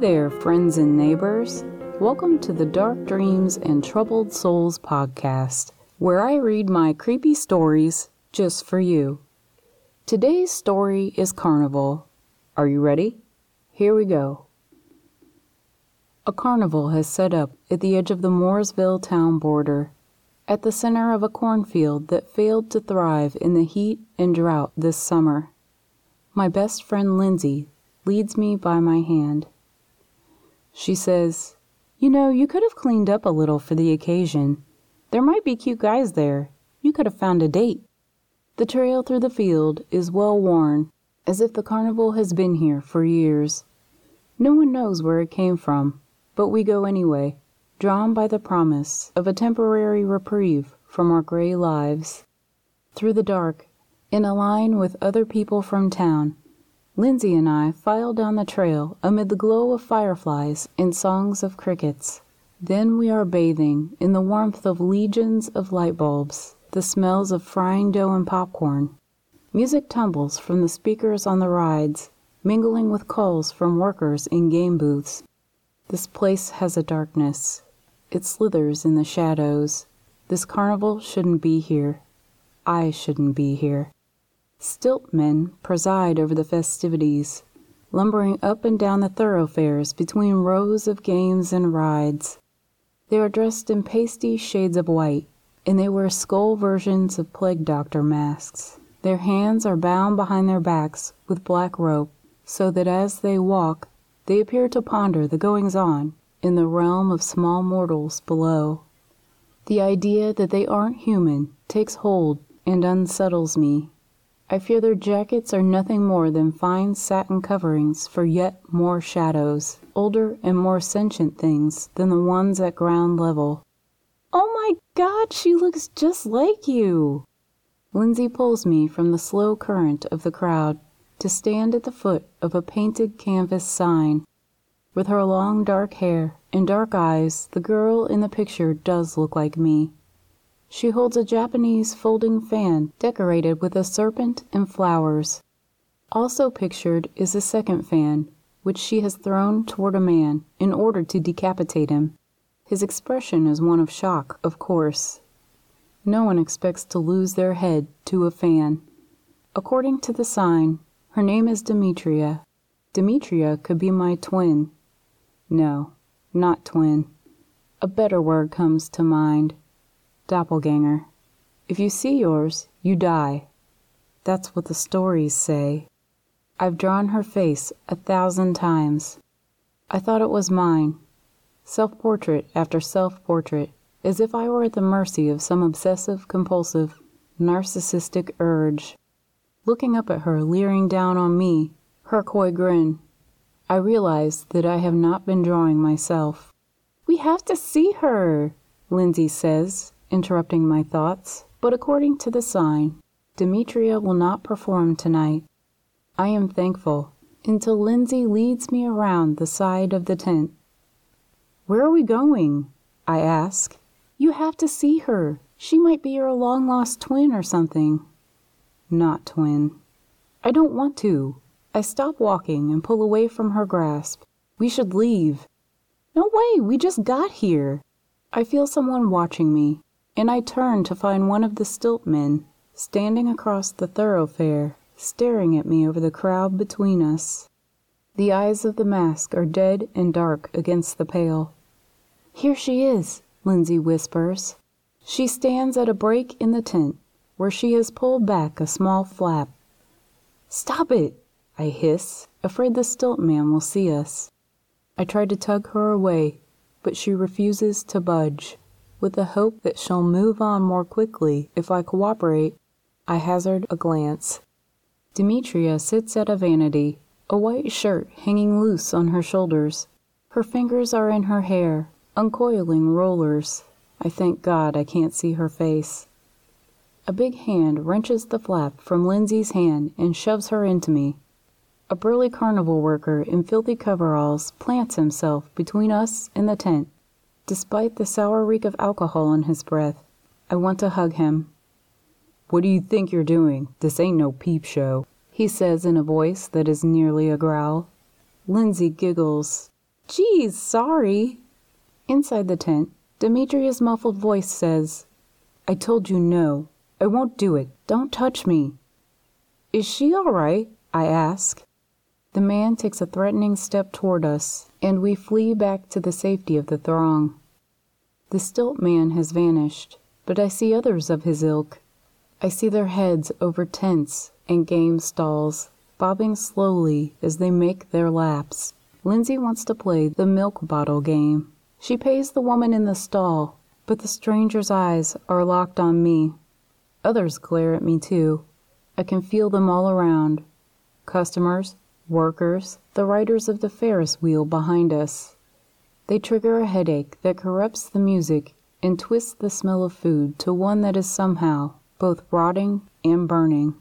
there, friends and neighbors. Welcome to the Dark Dreams and Troubled Souls podcast, where I read my creepy stories just for you. Today's story is Carnival. Are you ready? Here we go. A carnival has set up at the edge of the Mooresville town border, at the center of a cornfield that failed to thrive in the heat and drought this summer. My best friend Lindsay leads me by my hand. She says, You know, you could have cleaned up a little for the occasion. There might be cute guys there. You could have found a date. The trail through the field is well worn, as if the carnival has been here for years. No one knows where it came from, but we go anyway, drawn by the promise of a temporary reprieve from our gray lives. Through the dark, in a line with other people from town, Lindsay and I file down the trail amid the glow of fireflies and songs of crickets. Then we are bathing in the warmth of legions of light bulbs, the smells of frying dough and popcorn. Music tumbles from the speakers on the rides, mingling with calls from workers in game booths. This place has a darkness. It slithers in the shadows. This carnival shouldn't be here. I shouldn't be here. Stiltmen preside over the festivities, lumbering up and down the thoroughfares between rows of games and rides. They are dressed in pasty shades of white, and they wear skull versions of plague doctor masks. Their hands are bound behind their backs with black rope, so that as they walk, they appear to ponder the goings on in the realm of small mortals below. The idea that they aren't human takes hold and unsettles me. I fear their jackets are nothing more than fine satin coverings for yet more shadows, older and more sentient things than the ones at ground level. Oh my God, she looks just like you! Lindsay pulls me from the slow current of the crowd to stand at the foot of a painted canvas sign. With her long dark hair and dark eyes, the girl in the picture does look like me. She holds a Japanese folding fan decorated with a serpent and flowers. Also pictured is a second fan, which she has thrown toward a man in order to decapitate him. His expression is one of shock, of course. No one expects to lose their head to a fan. According to the sign, her name is Demetria. Demetria could be my twin. No, not twin. A better word comes to mind. Doppelganger. If you see yours, you die. That's what the stories say. I've drawn her face a thousand times. I thought it was mine. Self portrait after self portrait, as if I were at the mercy of some obsessive compulsive, narcissistic urge. Looking up at her, leering down on me, her coy grin, I realize that I have not been drawing myself. We have to see her, Lindsay says, interrupting my thoughts, but according to the sign, Demetria will not perform tonight. I am thankful until Lindsay leads me around the side of the tent. Where are we going? I ask. You have to see her. She might be your long lost twin or something. Not twin. I don't want to. I stop walking and pull away from her grasp. We should leave. No way, we just got here. I feel someone watching me and I turn to find one of the stilt men standing across the thoroughfare, staring at me over the crowd between us. The eyes of the mask are dead and dark against the pale. Here she is, Lindsay whispers. She stands at a break in the tent where she has pulled back a small flap. Stop it, I hiss, afraid the stilt man will see us. I try to tug her away, but she refuses to budge. With the hope that she'll move on more quickly if I cooperate, I hazard a glance. Demetria sits at a vanity, a white shirt hanging loose on her shoulders. Her fingers are in her hair, uncoiling rollers. I thank God I can't see her face. A big hand wrenches the flap from Lindsay's hand and shoves her into me. A burly carnival worker in filthy coveralls plants himself between us and the tent. Despite the sour reek of alcohol in his breath, I want to hug him. What do you think you're doing? This ain't no peep show, he says in a voice that is nearly a growl. Lindsay giggles. Geez, sorry. Inside the tent, Demetria's muffled voice says, I told you no. I won't do it. Don't touch me. Is she all right? I ask. The man takes a threatening step toward us, and we flee back to the safety of the throng. The stilt man has vanished, but I see others of his ilk. I see their heads over tents and game stalls, bobbing slowly as they make their laps. Lindsay wants to play the milk bottle game. She pays the woman in the stall, but the stranger's eyes are locked on me. Others glare at me too. I can feel them all around customers, workers, the riders of the Ferris wheel behind us. They trigger a headache that corrupts the music and twists the smell of food to one that is somehow both rotting and burning.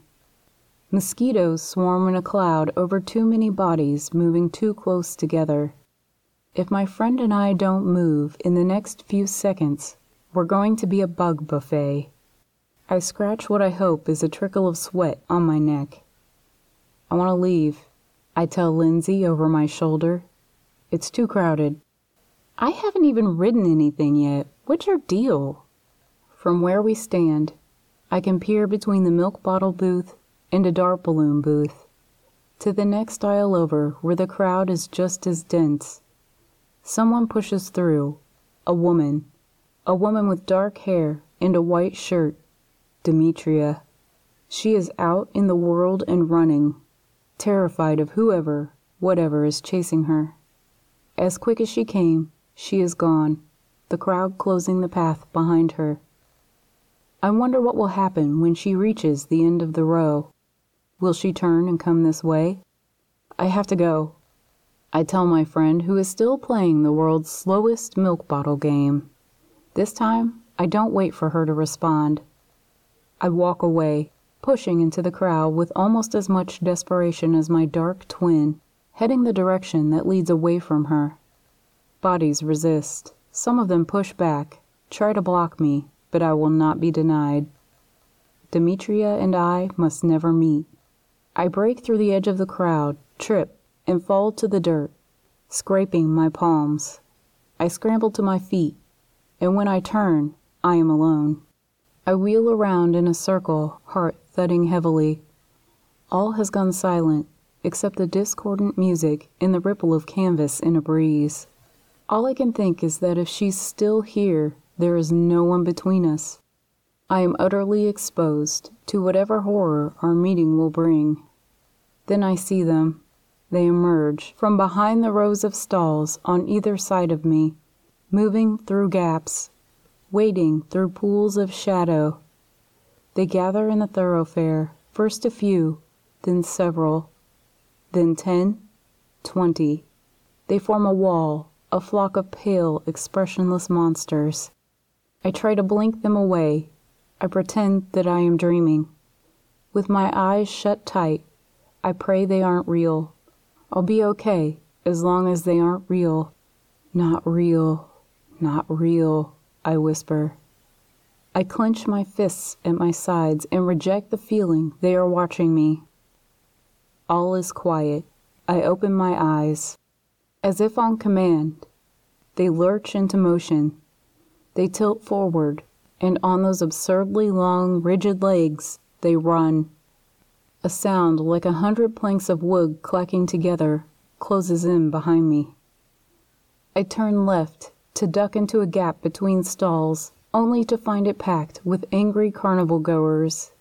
Mosquitoes swarm in a cloud over too many bodies moving too close together. If my friend and I don't move in the next few seconds, we're going to be a bug buffet. I scratch what I hope is a trickle of sweat on my neck. I want to leave, I tell Lindsay over my shoulder. It's too crowded. I haven't even ridden anything yet. What's your deal? From where we stand, I can peer between the milk bottle booth and a dart balloon booth to the next aisle over where the crowd is just as dense. Someone pushes through. A woman. A woman with dark hair and a white shirt. Demetria. She is out in the world and running, terrified of whoever, whatever is chasing her. As quick as she came, she is gone, the crowd closing the path behind her. I wonder what will happen when she reaches the end of the row. Will she turn and come this way? I have to go. I tell my friend, who is still playing the world's slowest milk bottle game. This time, I don't wait for her to respond. I walk away, pushing into the crowd with almost as much desperation as my dark twin, heading the direction that leads away from her. Bodies resist. Some of them push back, try to block me, but I will not be denied. Demetria and I must never meet. I break through the edge of the crowd, trip, and fall to the dirt, scraping my palms. I scramble to my feet, and when I turn, I am alone. I wheel around in a circle, heart thudding heavily. All has gone silent, except the discordant music and the ripple of canvas in a breeze. All I can think is that if she's still here, there is no one between us. I am utterly exposed to whatever horror our meeting will bring. Then I see them, they emerge from behind the rows of stalls on either side of me, moving through gaps, wading through pools of shadow. They gather in the thoroughfare, first a few, then several, then ten, twenty. They form a wall, a flock of pale, expressionless monsters. I try to blink them away. I pretend that I am dreaming. With my eyes shut tight, I pray they aren't real. I'll be okay as long as they aren't real. Not real, not real, I whisper. I clench my fists at my sides and reject the feeling they are watching me. All is quiet. I open my eyes. As if on command, they lurch into motion. They tilt forward, and on those absurdly long, rigid legs, they run. A sound like a hundred planks of wood clacking together closes in behind me. I turn left to duck into a gap between stalls, only to find it packed with angry carnival goers.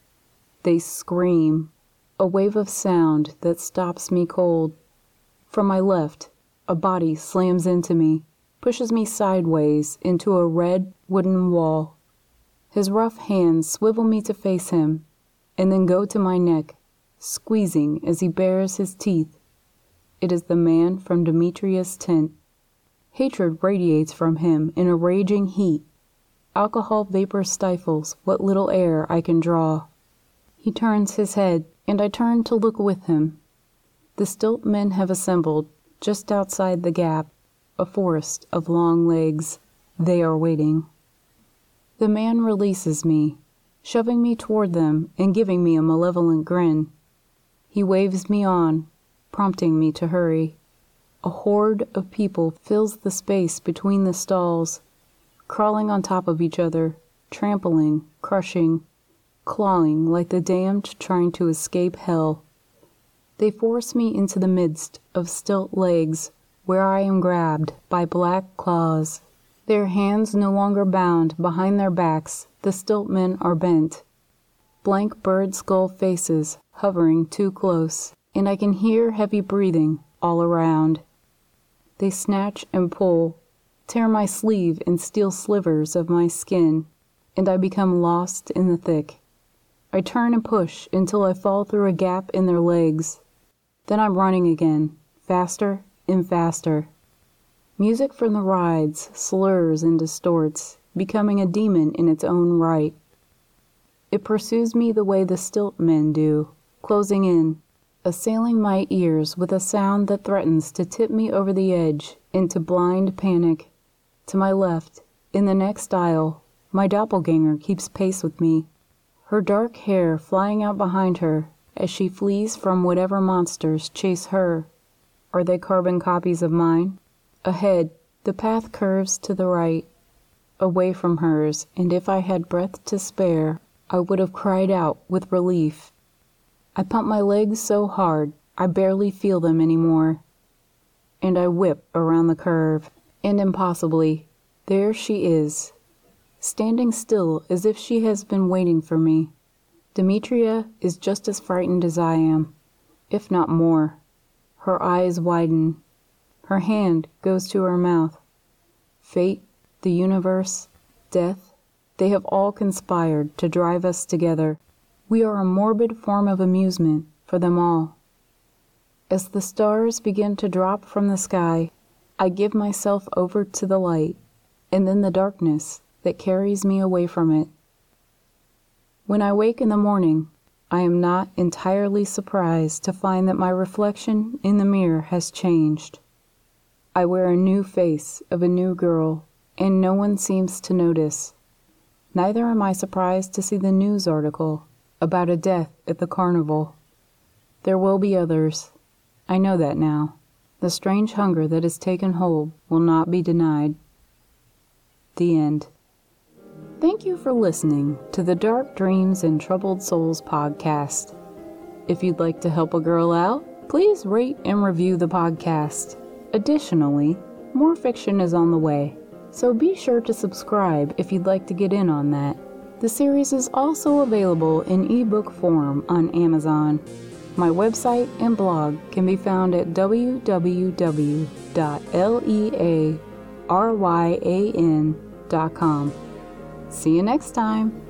They scream, a wave of sound that stops me cold. From my left, a body slams into me, pushes me sideways into a red wooden wall. His rough hands swivel me to face him, and then go to my neck squeezing as he bares his teeth. It is the man from Demetria's tent. Hatred radiates from him in a raging heat. Alcohol vapor stifles what little air I can draw. He turns his head, and I turn to look with him. The stilt men have assembled just outside the gap, a forest of long legs. They are waiting. The man releases me, shoving me toward them and giving me a malevolent grin. He waves me on, prompting me to hurry. A horde of people fills the space between the stalls, crawling on top of each other, trampling, crushing, clawing like the damned trying to escape hell. They force me into the midst of stilt legs, where I am grabbed by black claws. Their hands no longer bound behind their backs, the stilt men are bent. Blank bird skull faces hovering too close, and I can hear heavy breathing all around. They snatch and pull, tear my sleeve and steal slivers of my skin, and I become lost in the thick. I turn and push until I fall through a gap in their legs. Then I'm running again, faster and faster. Music from the rides slurs and distorts, becoming a demon in its own right. It pursues me the way the stilt men do, closing in, assailing my ears with a sound that threatens to tip me over the edge into blind panic. To my left, in the next aisle, my doppelganger keeps pace with me, her dark hair flying out behind her as she flees from whatever monsters chase her. Are they carbon copies of mine? Ahead, the path curves to the right, away from hers, and if I had breath to spare, I would have cried out with relief. I pump my legs so hard I barely feel them anymore. And I whip around the curve, and impossibly, there she is, standing still as if she has been waiting for me. Demetria is just as frightened as I am, if not more. Her eyes widen. Her hand goes to her mouth. Fate, the universe, death, they have all conspired to drive us together. We are a morbid form of amusement for them all. As the stars begin to drop from the sky, I give myself over to the light, and then the darkness that carries me away from it. When I wake in the morning, I am not entirely surprised to find that my reflection in the mirror has changed. I wear a new face of a new girl, and no one seems to notice. Neither am I surprised to see the news article about a death at the carnival. There will be others. I know that now. The strange hunger that has taken hold will not be denied. The end. Thank you for listening to the Dark Dreams and Troubled Souls podcast. If you'd like to help a girl out, please rate and review the podcast. Additionally, more fiction is on the way, so be sure to subscribe if you'd like to get in on that. The series is also available in ebook form on Amazon. My website and blog can be found at www.learyan.com. See you next time.